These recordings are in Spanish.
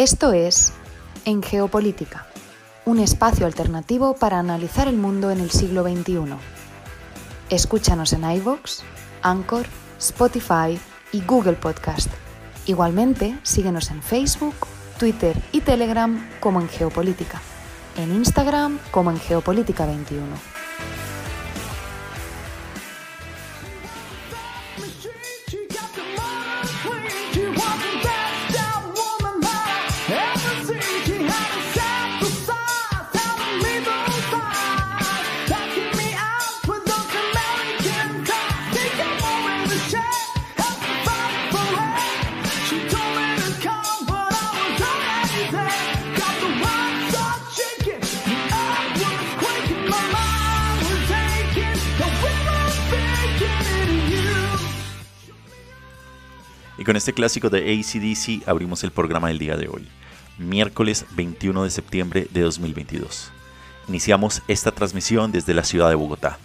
Esto es En Geopolítica, un espacio alternativo para analizar el mundo en el siglo XXI. Escúchanos en iVoox, Anchor, Spotify y Google Podcast. Igualmente, síguenos en Facebook, Twitter y Telegram como en Geopolítica, en Instagram como en Geopolítica 21. Con este clásico de ACDC abrimos el programa del día de hoy, miércoles 21 de septiembre de 2022. Iniciamos esta transmisión desde la ciudad de Bogotá.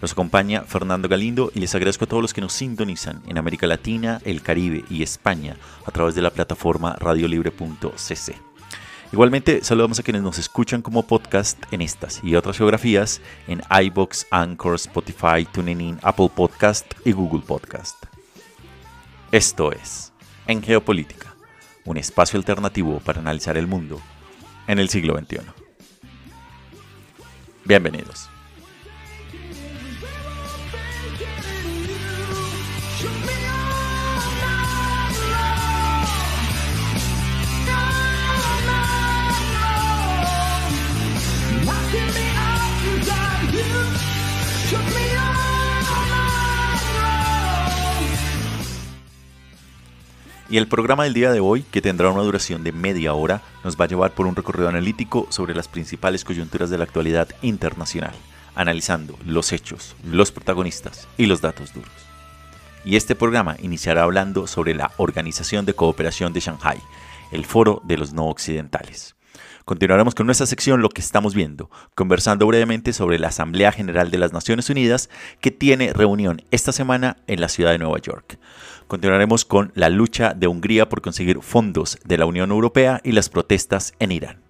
Nos acompaña Fernando Galindo y les agradezco a todos los que nos sintonizan en América Latina, el Caribe y España a través de la plataforma radiolibre.cc. Igualmente, saludamos a quienes nos escuchan como podcast en estas y otras geografías en iBox, Anchor, Spotify, TuneIn, Apple Podcast y Google Podcast. Esto es En Geopolítica, un espacio alternativo para analizar el mundo en el siglo XXI. Bienvenidos. Y el programa del día de hoy, que tendrá una duración de media hora, nos va a llevar por un recorrido analítico sobre las principales coyunturas de la actualidad internacional, analizando los hechos, los protagonistas y los datos duros. Y este programa iniciará hablando sobre la Organización de Cooperación de Shanghai, el Foro de los No Occidentales. Continuaremos con nuestra sección Lo que estamos viendo, conversando brevemente sobre la Asamblea General de las Naciones Unidas que tiene reunión esta semana en la ciudad de Nueva York. Continuaremos con la lucha de Hungría por conseguir fondos de la Unión Europea y las protestas en Irán.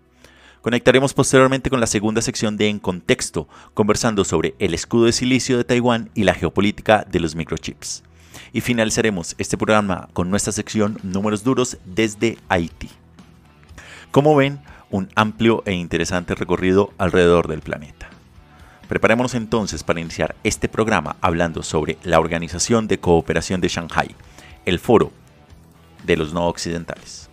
Conectaremos posteriormente con la segunda sección de En Contexto, conversando sobre el escudo de silicio de Taiwán y la geopolítica de los microchips. Y finalizaremos este programa con nuestra sección Números Duros desde Haití. Como ven, un amplio e interesante recorrido alrededor del planeta. Preparémonos entonces para iniciar este programa hablando sobre la Organización de Cooperación de Shanghai, el foro de los no occidentales.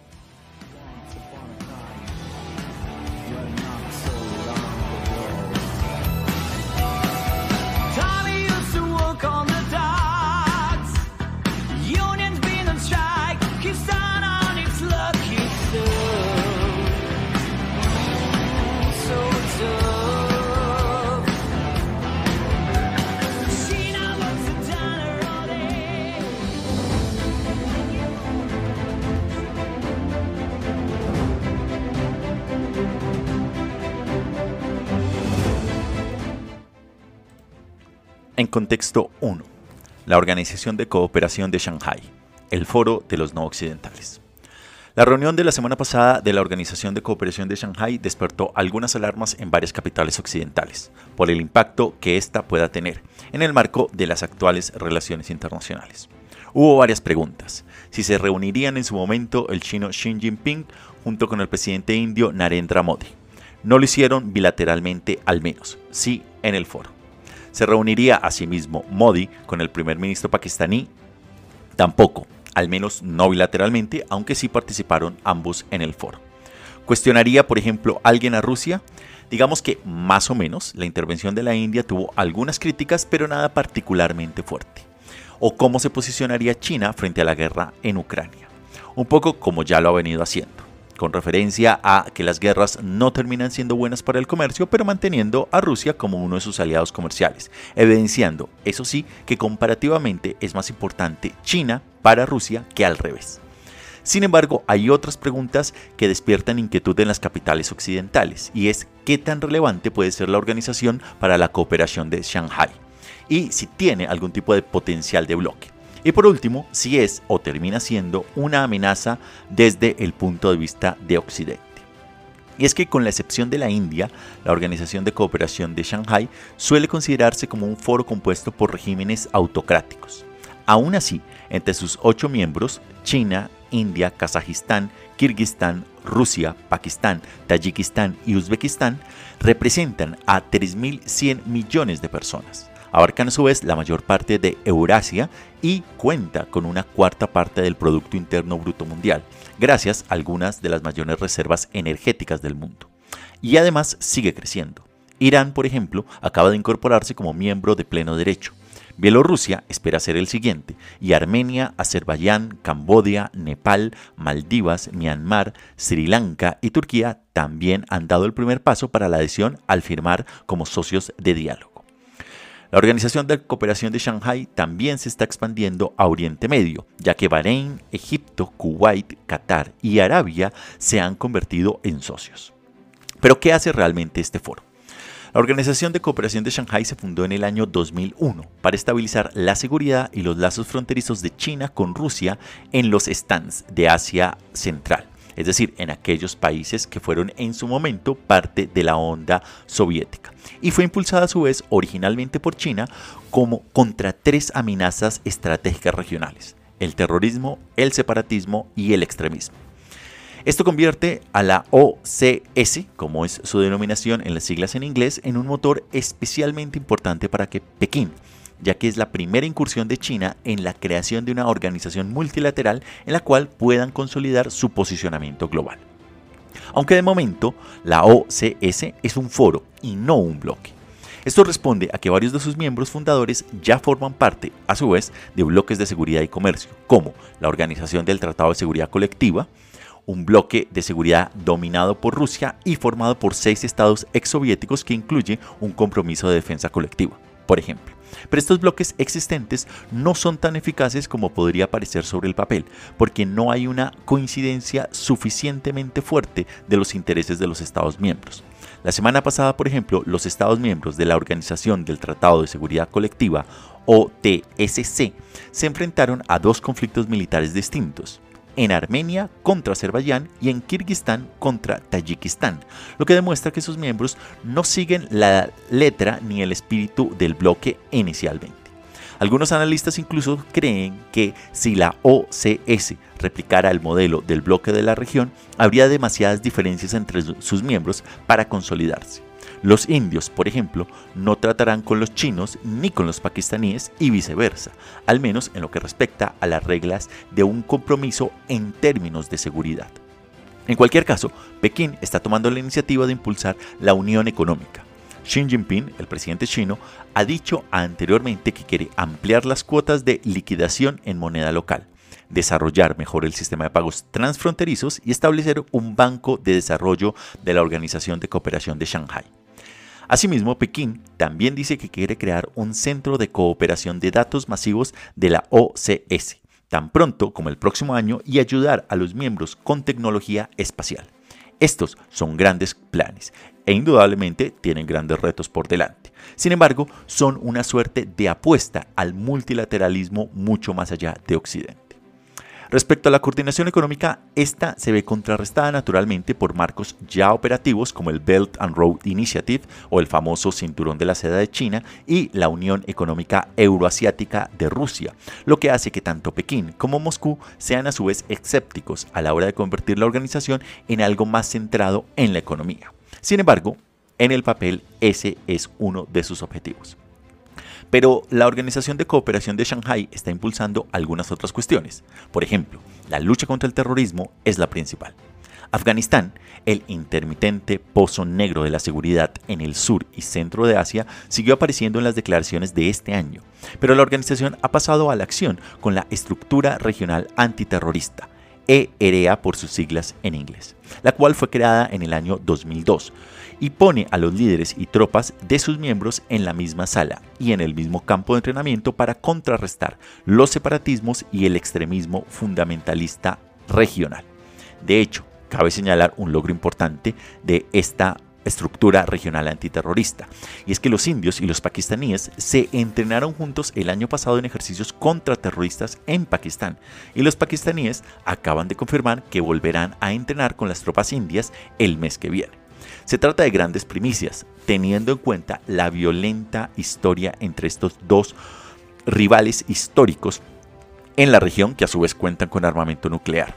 En contexto 1. La Organización de Cooperación de Shanghai, el Foro de los No Occidentales. La reunión de la semana pasada de la Organización de Cooperación de Shanghai despertó algunas alarmas en varias capitales occidentales por el impacto que ésta pueda tener en el marco de las actuales relaciones internacionales. Hubo varias preguntas. Si se reunirían en su momento el chino Xi Jinping junto con el presidente indio Narendra Modi. No lo hicieron bilateralmente al menos, sí en el foro. ¿Se reuniría asimismo Modi con el primer ministro pakistaní? Tampoco, al menos no bilateralmente, aunque sí participaron ambos en el foro. ¿Cuestionaría, por ejemplo, alguien a Rusia? Digamos que más o menos la intervención de la India tuvo algunas críticas, pero nada particularmente fuerte. ¿O cómo se posicionaría China frente a la guerra en Ucrania? Un poco como ya lo ha venido haciendo con referencia a que las guerras no terminan siendo buenas para el comercio, pero manteniendo a Rusia como uno de sus aliados comerciales, evidenciando, eso sí, que comparativamente es más importante China para Rusia que al revés. Sin embargo, hay otras preguntas que despiertan inquietud en las capitales occidentales, y es qué tan relevante puede ser la organización para la cooperación de Shanghai, y si tiene algún tipo de potencial de bloque. Y por último, si es o termina siendo una amenaza desde el punto de vista de Occidente. Y es que con la excepción de la India, la Organización de Cooperación de Shanghai suele considerarse como un foro compuesto por regímenes autocráticos. Aún así, entre sus ocho miembros, China, India, Kazajistán, Kirguistán, Rusia, Pakistán, Tayikistán y Uzbekistán representan a 3.100 millones de personas. Abarcan a su vez la mayor parte de Eurasia y cuenta con una cuarta parte del Producto Interno Bruto Mundial, gracias a algunas de las mayores reservas energéticas del mundo. Y además sigue creciendo. Irán, por ejemplo, acaba de incorporarse como miembro de pleno derecho. Bielorrusia espera ser el siguiente, y Armenia, Azerbaiyán, Cambodia, Nepal, Maldivas, Myanmar, Sri Lanka y Turquía también han dado el primer paso para la adhesión al firmar como socios de diálogo. La Organización de Cooperación de Shanghai también se está expandiendo a Oriente Medio, ya que Bahrein, Egipto, Kuwait, Qatar y Arabia se han convertido en socios. Pero ¿qué hace realmente este foro? La Organización de Cooperación de Shanghai se fundó en el año 2001 para estabilizar la seguridad y los lazos fronterizos de China con Rusia en los stands de Asia Central es decir, en aquellos países que fueron en su momento parte de la onda soviética. Y fue impulsada a su vez originalmente por China como contra tres amenazas estratégicas regionales, el terrorismo, el separatismo y el extremismo. Esto convierte a la OCS, como es su denominación en las siglas en inglés, en un motor especialmente importante para que Pekín ya que es la primera incursión de China en la creación de una organización multilateral en la cual puedan consolidar su posicionamiento global. Aunque de momento la OCS es un foro y no un bloque. Esto responde a que varios de sus miembros fundadores ya forman parte, a su vez, de bloques de seguridad y comercio, como la Organización del Tratado de Seguridad Colectiva, un bloque de seguridad dominado por Rusia y formado por seis estados exsoviéticos que incluye un compromiso de defensa colectiva, por ejemplo. Pero estos bloques existentes no son tan eficaces como podría parecer sobre el papel, porque no hay una coincidencia suficientemente fuerte de los intereses de los Estados miembros. La semana pasada, por ejemplo, los Estados miembros de la Organización del Tratado de Seguridad Colectiva, OTSC, se enfrentaron a dos conflictos militares distintos en Armenia contra Azerbaiyán y en Kirguistán contra Tayikistán, lo que demuestra que sus miembros no siguen la letra ni el espíritu del bloque inicialmente. Algunos analistas incluso creen que si la OCS replicara el modelo del bloque de la región, habría demasiadas diferencias entre sus miembros para consolidarse. Los indios, por ejemplo, no tratarán con los chinos ni con los pakistaníes y viceversa, al menos en lo que respecta a las reglas de un compromiso en términos de seguridad. En cualquier caso, Pekín está tomando la iniciativa de impulsar la unión económica. Xi Jinping, el presidente chino, ha dicho anteriormente que quiere ampliar las cuotas de liquidación en moneda local, desarrollar mejor el sistema de pagos transfronterizos y establecer un banco de desarrollo de la Organización de Cooperación de Shanghai. Asimismo, Pekín también dice que quiere crear un centro de cooperación de datos masivos de la OCS, tan pronto como el próximo año, y ayudar a los miembros con tecnología espacial. Estos son grandes planes e indudablemente tienen grandes retos por delante. Sin embargo, son una suerte de apuesta al multilateralismo mucho más allá de Occidente. Respecto a la coordinación económica, esta se ve contrarrestada naturalmente por marcos ya operativos como el Belt and Road Initiative o el famoso Cinturón de la Seda de China y la Unión Económica Euroasiática de Rusia, lo que hace que tanto Pekín como Moscú sean a su vez escépticos a la hora de convertir la organización en algo más centrado en la economía. Sin embargo, en el papel ese es uno de sus objetivos. Pero la Organización de Cooperación de Shanghai está impulsando algunas otras cuestiones. Por ejemplo, la lucha contra el terrorismo es la principal. Afganistán, el intermitente pozo negro de la seguridad en el sur y centro de Asia, siguió apareciendo en las declaraciones de este año, pero la organización ha pasado a la acción con la estructura regional antiterrorista, EREA por sus siglas en inglés, la cual fue creada en el año 2002 y pone a los líderes y tropas de sus miembros en la misma sala y en el mismo campo de entrenamiento para contrarrestar los separatismos y el extremismo fundamentalista regional. De hecho, cabe señalar un logro importante de esta estructura regional antiterrorista. Y es que los indios y los pakistaníes se entrenaron juntos el año pasado en ejercicios contraterroristas en Pakistán. Y los pakistaníes acaban de confirmar que volverán a entrenar con las tropas indias el mes que viene. Se trata de grandes primicias, teniendo en cuenta la violenta historia entre estos dos rivales históricos en la región que a su vez cuentan con armamento nuclear.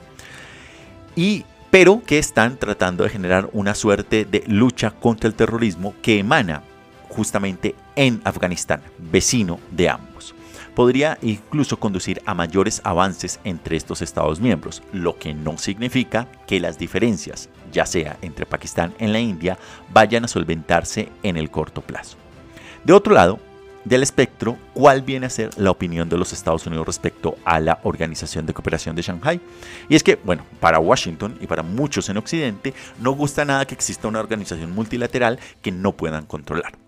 Y pero que están tratando de generar una suerte de lucha contra el terrorismo que emana justamente en Afganistán, vecino de ambos. Podría incluso conducir a mayores avances entre estos Estados miembros, lo que no significa que las diferencias, ya sea entre Pakistán y la India, vayan a solventarse en el corto plazo. De otro lado, del espectro, ¿cuál viene a ser la opinión de los Estados Unidos respecto a la Organización de Cooperación de Shanghai? Y es que, bueno, para Washington y para muchos en Occidente, no gusta nada que exista una organización multilateral que no puedan controlar.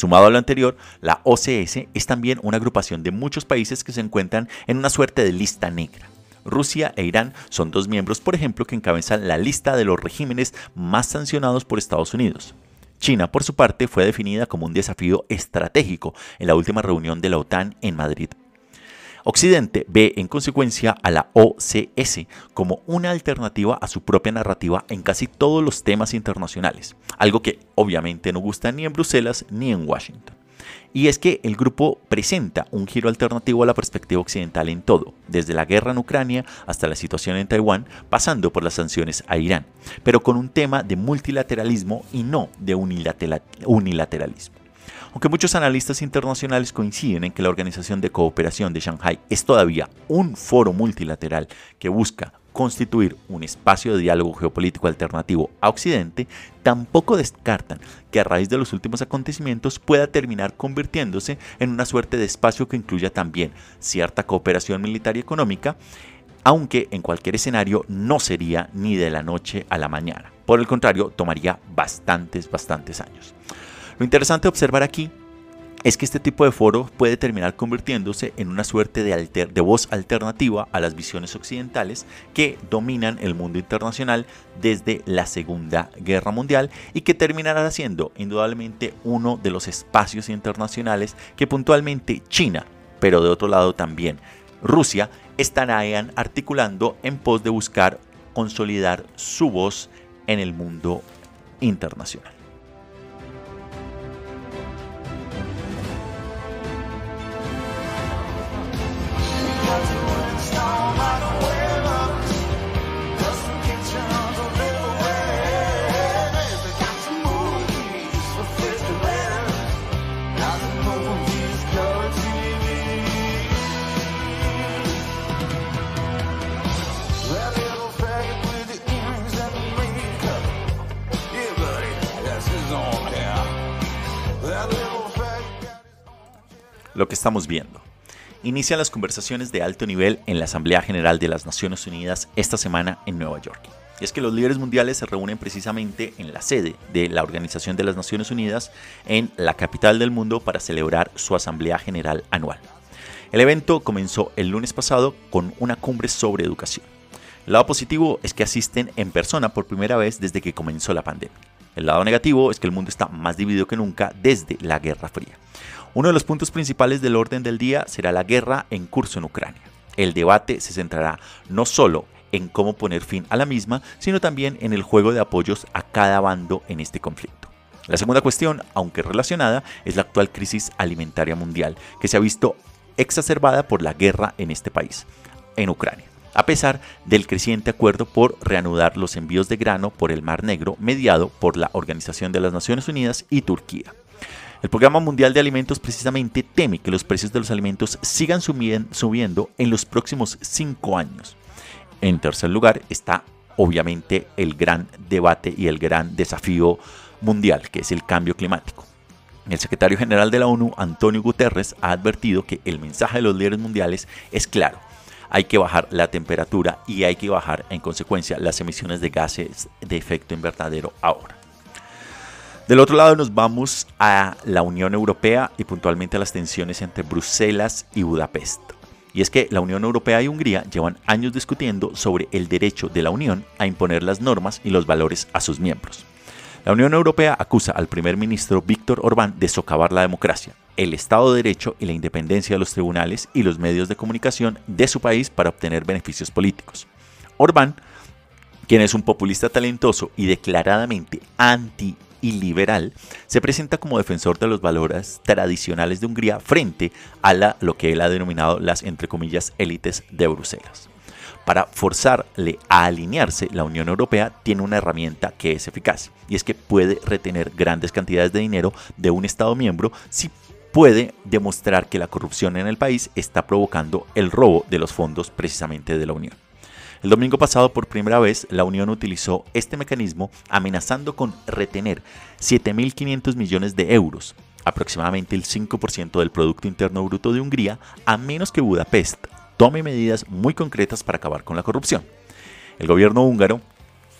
Sumado a lo anterior, la OCS es también una agrupación de muchos países que se encuentran en una suerte de lista negra. Rusia e Irán son dos miembros, por ejemplo, que encabezan la lista de los regímenes más sancionados por Estados Unidos. China, por su parte, fue definida como un desafío estratégico en la última reunión de la OTAN en Madrid. Occidente ve en consecuencia a la OCS como una alternativa a su propia narrativa en casi todos los temas internacionales, algo que obviamente no gusta ni en Bruselas ni en Washington. Y es que el grupo presenta un giro alternativo a la perspectiva occidental en todo, desde la guerra en Ucrania hasta la situación en Taiwán, pasando por las sanciones a Irán, pero con un tema de multilateralismo y no de unilateralismo. Aunque muchos analistas internacionales coinciden en que la Organización de Cooperación de Shanghai es todavía un foro multilateral que busca constituir un espacio de diálogo geopolítico alternativo a Occidente, tampoco descartan que a raíz de los últimos acontecimientos pueda terminar convirtiéndose en una suerte de espacio que incluya también cierta cooperación militar y económica, aunque en cualquier escenario no sería ni de la noche a la mañana. Por el contrario, tomaría bastantes, bastantes años. Lo interesante de observar aquí es que este tipo de foro puede terminar convirtiéndose en una suerte de, voz alternativa a las visiones occidentales que dominan el mundo internacional desde la Segunda Guerra Mundial y que terminará siendo indudablemente uno de los espacios internacionales que puntualmente China, pero de otro lado también Rusia, estarán articulando en pos de buscar consolidar su voz en el mundo internacional. Lo que estamos viendo. Inician las conversaciones de alto nivel en la Asamblea General de las Naciones Unidas esta semana en Nueva York. Y es que los líderes mundiales se reúnen precisamente en la sede de la Organización de las Naciones Unidas en la capital del mundo para celebrar su Asamblea General anual. El evento comenzó el lunes pasado con una cumbre sobre educación. El lado positivo es que asisten en persona por primera vez desde que comenzó la pandemia. El lado negativo es que el mundo está más dividido que nunca desde la Guerra Fría. Uno de los puntos principales del orden del día será la guerra en curso en Ucrania. El debate se centrará no solo en cómo poner fin a la misma, sino también en el juego de apoyos a cada bando en este conflicto. La segunda cuestión, aunque relacionada, es la actual crisis alimentaria mundial, que se ha visto exacerbada por la guerra en este país, en Ucrania, a pesar del creciente acuerdo por reanudar los envíos de grano por el Mar Negro mediado por la Organización de las Naciones Unidas y Turquía. El Programa Mundial de Alimentos precisamente teme que los precios de los alimentos sigan subiendo en los próximos cinco años. En tercer lugar está obviamente el gran debate y el gran desafío mundial, que es el cambio climático. El secretario general de la ONU, Antonio Guterres, ha advertido que el mensaje de los líderes mundiales es claro. Hay que bajar la temperatura y hay que bajar en consecuencia las emisiones de gases de efecto invernadero ahora. Del otro lado nos vamos a la Unión Europea y puntualmente a las tensiones entre Bruselas y Budapest. Y es que la Unión Europea y Hungría llevan años discutiendo sobre el derecho de la Unión a imponer las normas y los valores a sus miembros. La Unión Europea acusa al primer ministro Víctor Orbán de socavar la democracia, el Estado de Derecho y la independencia de los tribunales y los medios de comunicación de su país para obtener beneficios políticos. Orbán, quien es un populista talentoso y declaradamente anti y liberal, se presenta como defensor de los valores tradicionales de Hungría frente a lo que él ha denominado las, entre comillas, élites de Bruselas. Para forzarle a alinearse, la Unión Europea tiene una herramienta que es eficaz, y es que puede retener grandes cantidades de dinero de un Estado miembro si puede demostrar que la corrupción en el país está provocando el robo de los fondos precisamente de la Unión. El domingo pasado, por primera vez, la Unión utilizó este mecanismo amenazando con retener 7.500 millones de euros, aproximadamente el 5% del Producto Interno Bruto de Hungría, a menos que Budapest tome medidas muy concretas para acabar con la corrupción. El gobierno húngaro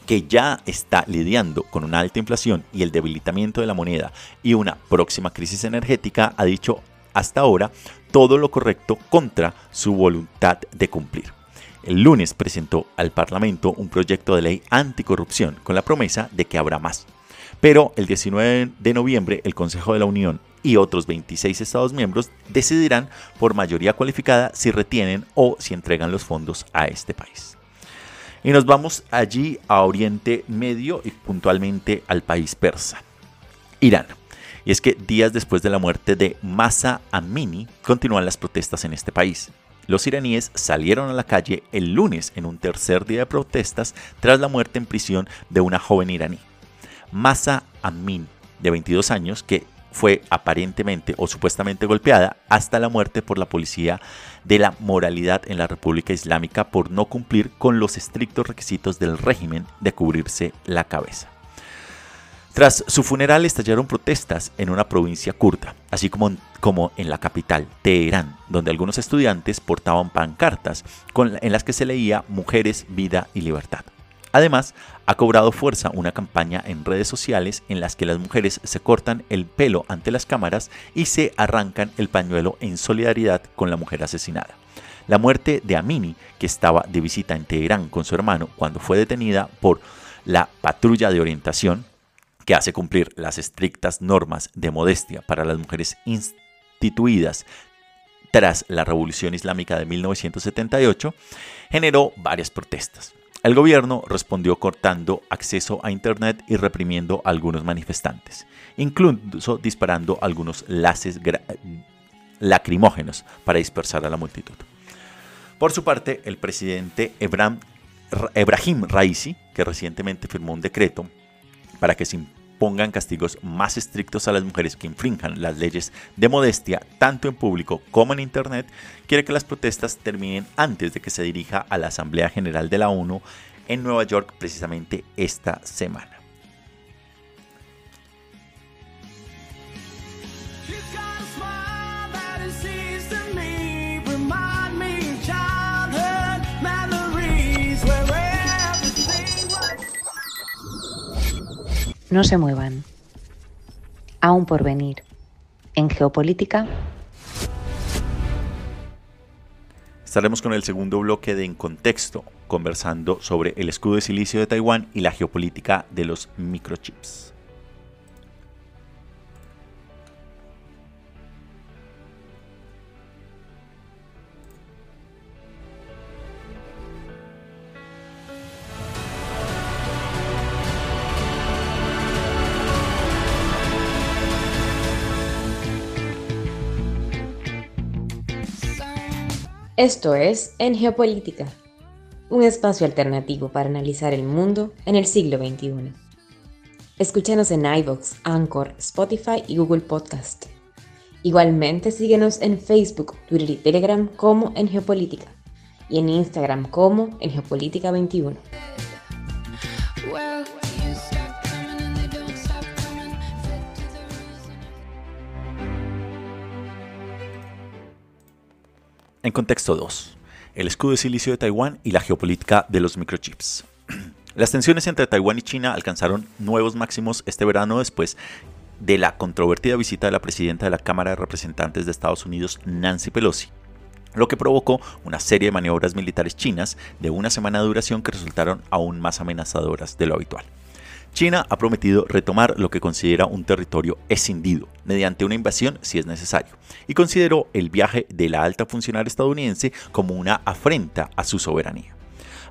que ya está lidiando con una alta inflación y el debilitamiento de la moneda y una próxima crisis energética, ha dicho hasta ahora todo lo correcto contra su voluntad de cumplir. El lunes presentó al Parlamento un proyecto de ley anticorrupción con la promesa de que habrá más. Pero el 19 de noviembre el Consejo de la Unión y otros 26 Estados miembros decidirán por mayoría cualificada si retienen o si entregan los fondos a este país. Y nos vamos allí a Oriente Medio y puntualmente al país persa, Irán. Y es que días después de la muerte de Masa Amini continúan las protestas en este país. Los iraníes salieron a la calle el lunes en un tercer día de protestas tras la muerte en prisión de una joven iraní. Masa Amin, de 22 años, que fue aparentemente o supuestamente golpeada hasta la muerte por la policía de la moralidad en la República Islámica por no cumplir con los estrictos requisitos del régimen de cubrirse la cabeza. Tras su funeral estallaron protestas en una provincia kurda, así como, en la capital, Teherán, donde algunos estudiantes portaban pancartas en las que se leía Mujeres, Vida y Libertad. Además, ha cobrado fuerza una campaña en redes sociales en las que las mujeres se cortan el pelo ante las cámaras y se arrancan el pañuelo en solidaridad con la mujer asesinada. La muerte de Amini, que estaba de visita en Teherán con su hermano cuando fue detenida por la patrulla de orientación, que hace cumplir las estrictas normas de modestia para las mujeres instituidas tras la Revolución Islámica de 1978, generó varias protestas. El gobierno respondió cortando acceso a Internet y reprimiendo a algunos manifestantes, incluso disparando algunos laces lacrimógenos para dispersar a la multitud. Por su parte, el presidente Ebrahim Raisi, que recientemente firmó un decreto para que se pongan castigos más estrictos a las mujeres que infrinjan las leyes de modestia, tanto en público como en Internet, quiere que las protestas terminen antes de que se dirija a la Asamblea General de la ONU en Nueva York precisamente esta semana. No se muevan. Aún por venir. En geopolítica. Estaremos con el segundo bloque de En Contexto, conversando sobre el escudo de silicio de Taiwán y la geopolítica de los microchips. Esto es En Geopolítica, un espacio alternativo para analizar el mundo en el siglo XXI. Escúchanos en iVoox, Anchor, Spotify y Google Podcast. Igualmente síguenos en Facebook, Twitter y Telegram como En Geopolítica y en Instagram como En Geopolítica 21. En contexto 2. El escudo de silicio de Taiwán y la geopolítica de los microchips. Las tensiones entre Taiwán y China alcanzaron nuevos máximos este verano después de la controvertida visita de la presidenta de la Cámara de Representantes de Estados Unidos, Nancy Pelosi, lo que provocó una serie de maniobras militares chinas de una semana de duración que resultaron aún más amenazadoras de lo habitual. China ha prometido retomar lo que considera un territorio escindido, mediante una invasión si es necesario, y consideró el viaje de la alta funcionaria estadounidense como una afrenta a su soberanía.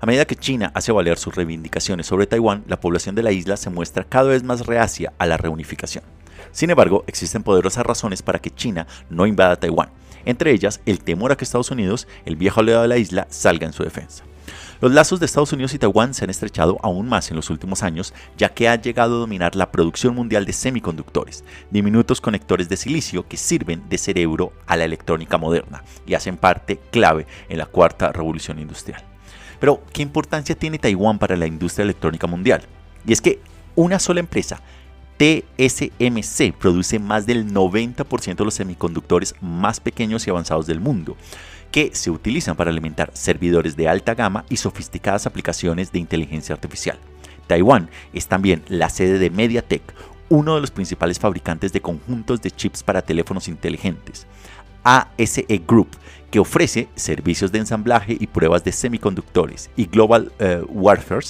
A medida que China hace valer sus reivindicaciones sobre Taiwán, la población de la isla se muestra cada vez más reacia a la reunificación. Sin embargo, existen poderosas razones para que China no invada Taiwán, entre ellas el temor a que Estados Unidos, el viejo aliado de la isla, salga en su defensa. Los lazos de Estados Unidos y Taiwán se han estrechado aún más en los últimos años, ya que ha llegado a dominar la producción mundial de semiconductores, diminutos conectores de silicio que sirven de cerebro a la electrónica moderna y hacen parte clave en la cuarta revolución industrial. Pero, ¿qué importancia tiene Taiwán para la industria electrónica mundial? Y es que una sola empresa, TSMC, produce más del 90% de los semiconductores más pequeños y avanzados del mundo que se utilizan para alimentar servidores de alta gama y sofisticadas aplicaciones de inteligencia artificial. Taiwán es también la sede de MediaTek, uno de los principales fabricantes de conjuntos de chips para teléfonos inteligentes. ASE Group, que ofrece servicios de ensamblaje y pruebas de semiconductores, y Global uh, Warfare,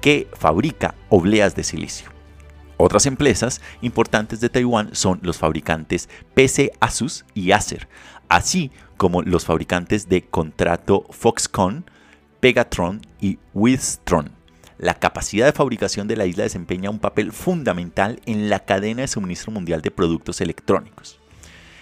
que fabrica obleas de silicio. Otras empresas importantes de Taiwán son los fabricantes PC Asus y Acer, así como los fabricantes de contrato Foxconn, Pegatron y Wistron. La capacidad de fabricación de la isla desempeña un papel fundamental en la cadena de suministro mundial de productos electrónicos.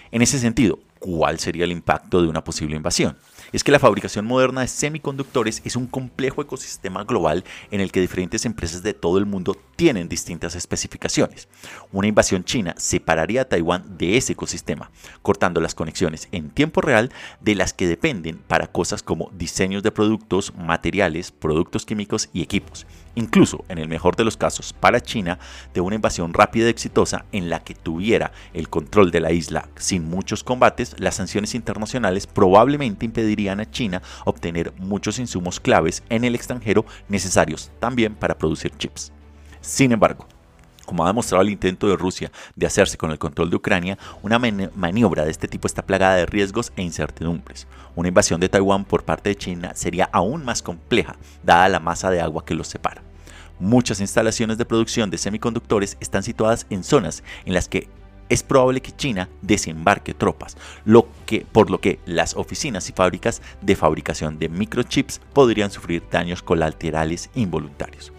En ese sentido, ¿cuál sería el impacto de una posible invasión? Es que la fabricación moderna de semiconductores es un complejo ecosistema global en el que diferentes empresas de todo el mundo tienen distintas especificaciones. Una invasión china separaría a Taiwán de ese ecosistema, cortando las conexiones en tiempo real de las que dependen para cosas como diseños de productos, materiales, productos químicos y equipos. Incluso, en el mejor de los casos, para China, de una invasión rápida y exitosa en la que tuviera el control de la isla sin muchos combates, las sanciones internacionales probablemente impedirían a China obtener muchos insumos claves en el extranjero necesarios también para producir chips. Sin embargo, como ha demostrado el intento de Rusia de hacerse con el control de Ucrania, una maniobra de este tipo está plagada de riesgos e incertidumbres. Una invasión de Taiwán por parte de China sería aún más compleja, dada la masa de agua que los separa. Muchas instalaciones de producción de semiconductores están situadas en zonas en las que es probable que China desembarque tropas, lo que, por lo que las oficinas y fábricas de fabricación de microchips podrían sufrir daños colaterales involuntarios.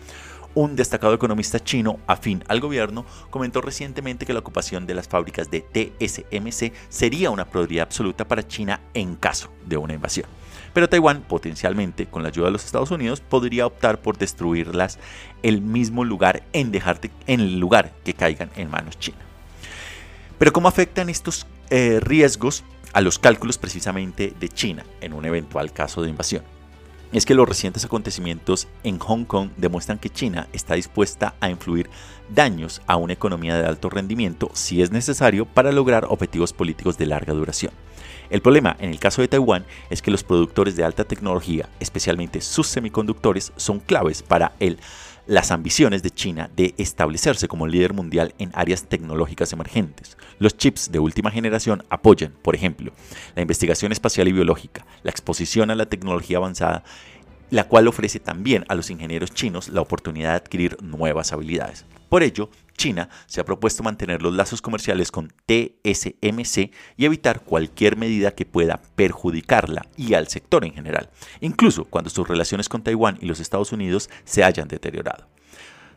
Un destacado economista chino afín al gobierno comentó recientemente que la ocupación de las fábricas de TSMC sería una prioridad absoluta para China en caso de una invasión. Pero Taiwán, potencialmente con la ayuda de los Estados Unidos, podría optar por destruirlas el mismo lugar en, dejarte, en el lugar que caigan en manos chinas. Pero ¿cómo afectan estos eh, riesgos a los cálculos precisamente de China en un eventual caso de invasión? es que los recientes acontecimientos en Hong Kong demuestran que China está dispuesta a influir daños a una economía de alto rendimiento si es necesario para lograr objetivos políticos de larga duración. El problema en el caso de Taiwán es que los productores de alta tecnología, especialmente sus semiconductores, son claves para el las ambiciones de China de establecerse como líder mundial en áreas tecnológicas emergentes. Los chips de última generación apoyan, por ejemplo, la investigación espacial y biológica, la exposición a la tecnología avanzada, la cual ofrece también a los ingenieros chinos la oportunidad de adquirir nuevas habilidades. Por ello, China se ha propuesto mantener los lazos comerciales con TSMC y evitar cualquier medida que pueda perjudicarla y al sector en general, incluso cuando sus relaciones con Taiwán y los Estados Unidos se hayan deteriorado.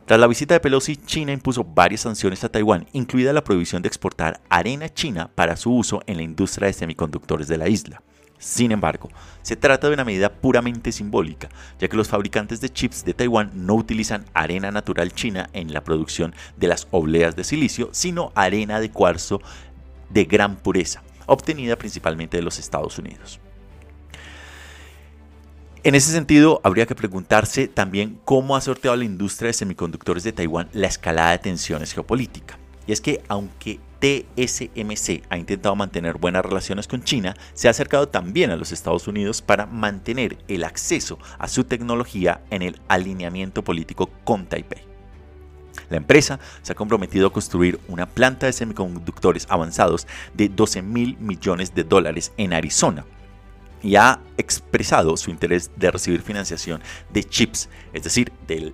Tras la visita de Pelosi, China impuso varias sanciones a Taiwán, incluida la prohibición de exportar arena china para su uso en la industria de semiconductores de la isla. Sin embargo, se trata de una medida puramente simbólica, ya que los fabricantes de chips de Taiwán no utilizan arena natural china en la producción de las obleas de silicio, sino arena de cuarzo de gran pureza, obtenida principalmente de los Estados Unidos. En ese sentido, habría que preguntarse también cómo ha sorteado la industria de semiconductores de Taiwán la escalada de tensiones geopolíticas. Y es que aunque TSMC ha intentado mantener buenas relaciones con China, se ha acercado también a los Estados Unidos para mantener el acceso a su tecnología en el alineamiento político con Taipei. La empresa se ha comprometido a construir una planta de semiconductores avanzados de 12 mil millones de dólares en Arizona, y ha expresado su interés de recibir financiación de chips, es decir, del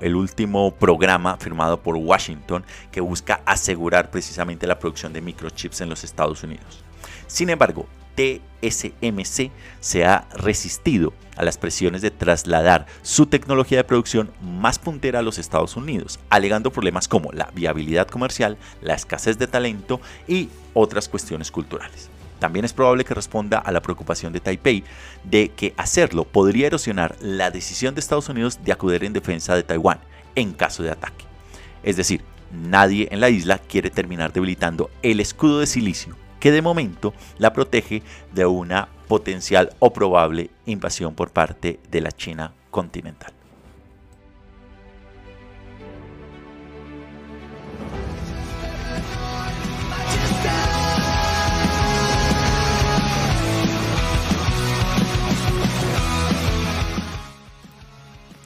el último programa firmado por Washington que busca asegurar precisamente la producción de microchips en los Estados Unidos. Sin embargo, TSMC se ha resistido a las presiones de trasladar su tecnología de producción más puntera a los Estados Unidos, alegando problemas como la viabilidad comercial, la escasez de talento y otras cuestiones culturales. También es probable que responda a la preocupación de Taipei de que hacerlo podría erosionar la decisión de Estados Unidos de acudir en defensa de Taiwán en caso de ataque. Es decir, nadie en la isla quiere terminar debilitando el escudo de silicio que de momento la protege de una potencial o probable invasión por parte de la China continental.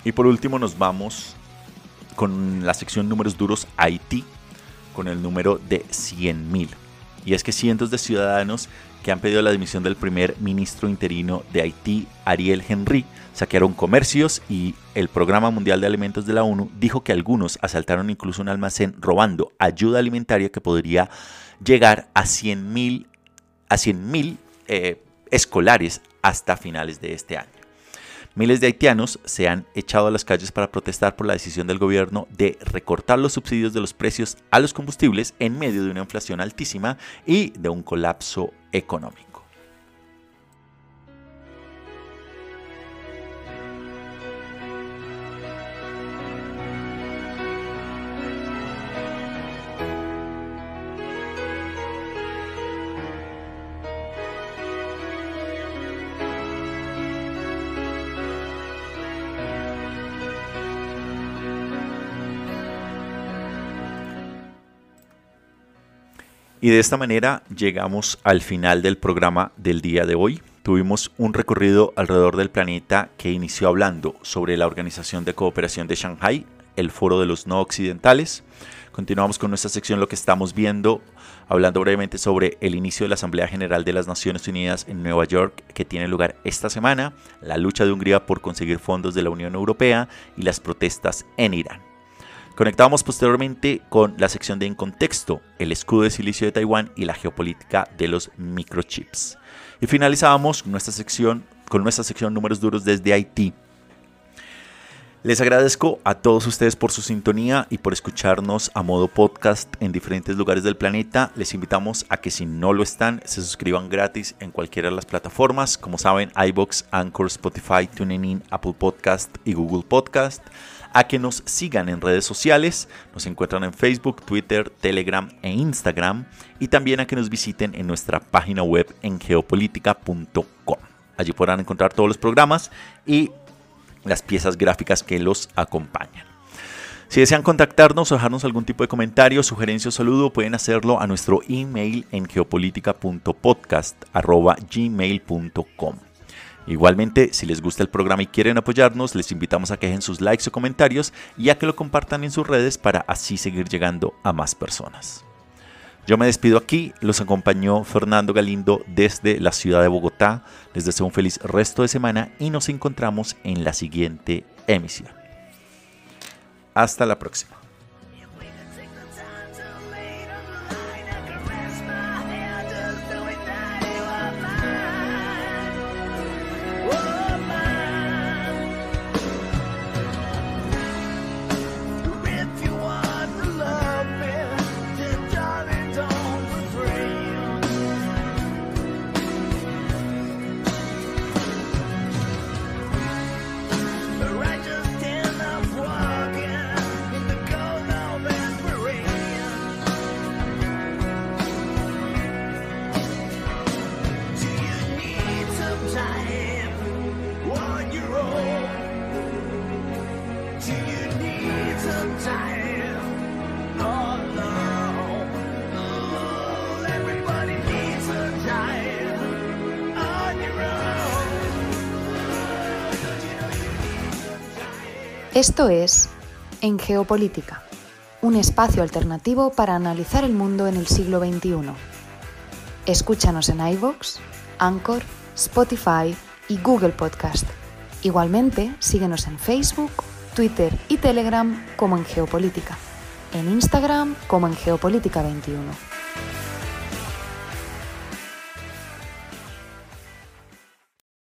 Y por último nos vamos con la sección números duros Haití, con el número de 100.000. Y es que cientos de ciudadanos que han pedido la dimisión del primer ministro interino de Haití, Ariel Henry, saquearon comercios y el Programa Mundial de Alimentos de la ONU dijo que algunos asaltaron incluso un almacén robando ayuda alimentaria que podría llegar a 100.000 a 100, eh, escolares hasta finales de este año. Miles de haitianos se han echado a las calles para protestar por la decisión del gobierno de recortar los subsidios de los precios a los combustibles en medio de una inflación altísima y de un colapso económico. Y de esta manera llegamos al final del programa del día de hoy. Tuvimos un recorrido alrededor del planeta que inició hablando sobre la Organización de Cooperación de Shanghai, el Foro de los No Occidentales. Continuamos con nuestra sección Lo que estamos viendo, hablando brevemente sobre el inicio de la Asamblea General de las Naciones Unidas en Nueva York que tiene lugar esta semana, la lucha de Hungría por conseguir fondos de la Unión Europea y las protestas en Irán. Conectamos posteriormente con la sección de En Contexto, el escudo de silicio de Taiwán y la geopolítica de los microchips. Y finalizábamos nuestra sección, con nuestra sección Números Duros desde Haití. Les agradezco a todos ustedes por su sintonía y por escucharnos a modo podcast en diferentes lugares del planeta. Les invitamos a que si no lo están, se suscriban gratis en cualquiera de las plataformas. Como saben, iBox, Anchor, Spotify, TuneIn, Apple Podcast y Google Podcast a que nos sigan en redes sociales. Nos encuentran en Facebook, Twitter, Telegram e Instagram. Y también a que nos visiten en nuestra página web en geopolítica.com. Allí podrán encontrar todos los programas y las piezas gráficas que los acompañan. Si desean contactarnos o dejarnos algún tipo de comentario, sugerencia o saludo, pueden hacerlo a nuestro email en geopolítica.podcast.gmail.com. Igualmente, si les gusta el programa y quieren apoyarnos, les invitamos a que dejen sus likes o comentarios y a que lo compartan en sus redes para así seguir llegando a más personas. Yo me despido aquí, los acompañó Fernando Galindo desde la ciudad de Bogotá. Les deseo un feliz resto de semana y nos encontramos en la siguiente emisión. Hasta la próxima. Esto es En Geopolítica, un espacio alternativo para analizar el mundo en el siglo XXI. Escúchanos en iVoox, Anchor, Spotify y Google Podcast. Igualmente, síguenos en Facebook, Twitter y Telegram como en Geopolítica, en Instagram como en Geopolítica 21.